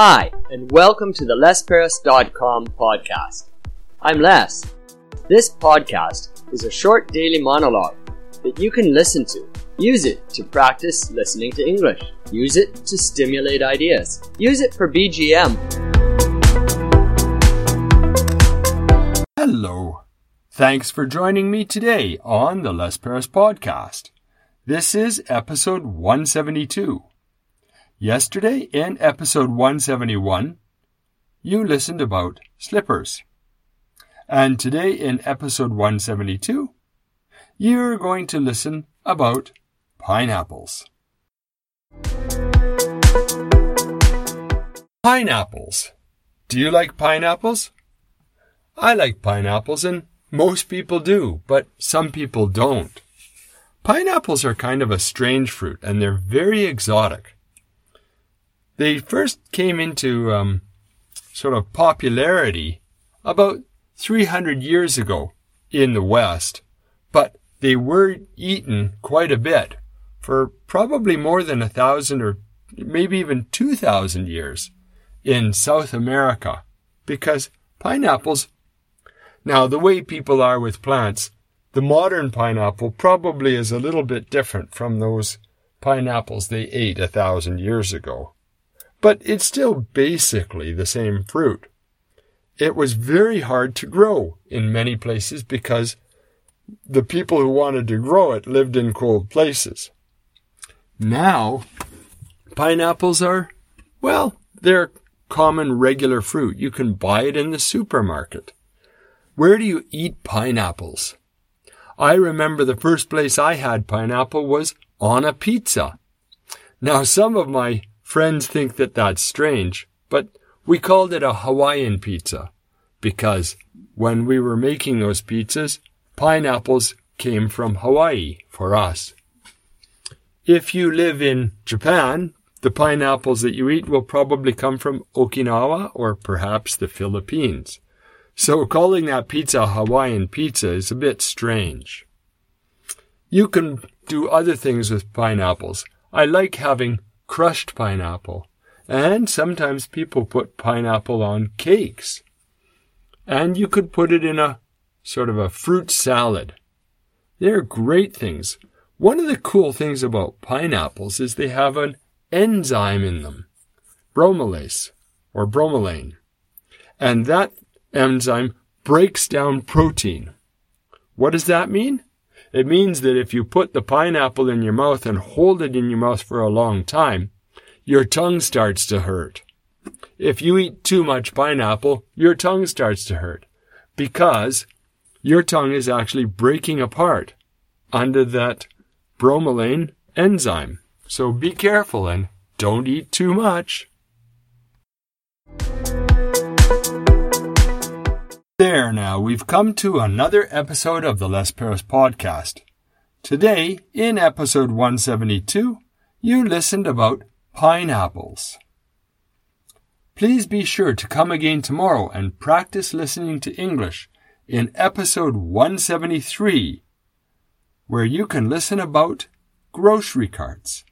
Hi, and welcome to the LesPerras.com podcast. I'm Les. This podcast is a short daily monologue that you can listen to. Use it to practice listening to English. Use it to stimulate ideas. Use it for BGM. Hello. Thanks for joining me today on the Les Perras podcast. This is episode 172. Yesterday in episode 171, you listened about slippers. And today in episode 172, you're going to listen about pineapples. Pineapples. Do you like pineapples? I like pineapples and most people do, but some people don't. Pineapples are kind of a strange fruit and they're very exotic. They first came into um, sort of popularity about 300 years ago in the West, but they were eaten quite a bit for probably more than a thousand or maybe even 2,000 years in South America because pineapples, now the way people are with plants, the modern pineapple probably is a little bit different from those pineapples they ate a thousand years ago but it's still basically the same fruit. It was very hard to grow in many places because the people who wanted to grow it lived in cold places. Now, pineapples are, well, they're common regular fruit. You can buy it in the supermarket. Where do you eat pineapples? I remember the first place I had pineapple was on a pizza. Now, some of my Friends think that that's strange, but we called it a Hawaiian pizza because when we were making those pizzas, pineapples came from Hawaii for us. If you live in Japan, the pineapples that you eat will probably come from Okinawa or perhaps the Philippines. So calling that pizza Hawaiian pizza is a bit strange. You can do other things with pineapples. I like having crushed pineapple. And sometimes people put pineapple on cakes. And you could put it in a sort of a fruit salad. They're great things. One of the cool things about pineapples is they have an enzyme in them, bromelase or bromelain. And that enzyme breaks down protein. What does that mean? It means that if you put the pineapple in your mouth and hold it in your mouth for a long time, your tongue starts to hurt. If you eat too much pineapple, your tongue starts to hurt because your tongue is actually breaking apart under that bromelain enzyme. So be careful and don't eat too much. There now, we've come to another episode of the Les Perras podcast. Today, in episode 172, you listened about pineapples. Please be sure to come again tomorrow and practice listening to English in episode 173, where you can listen about grocery carts.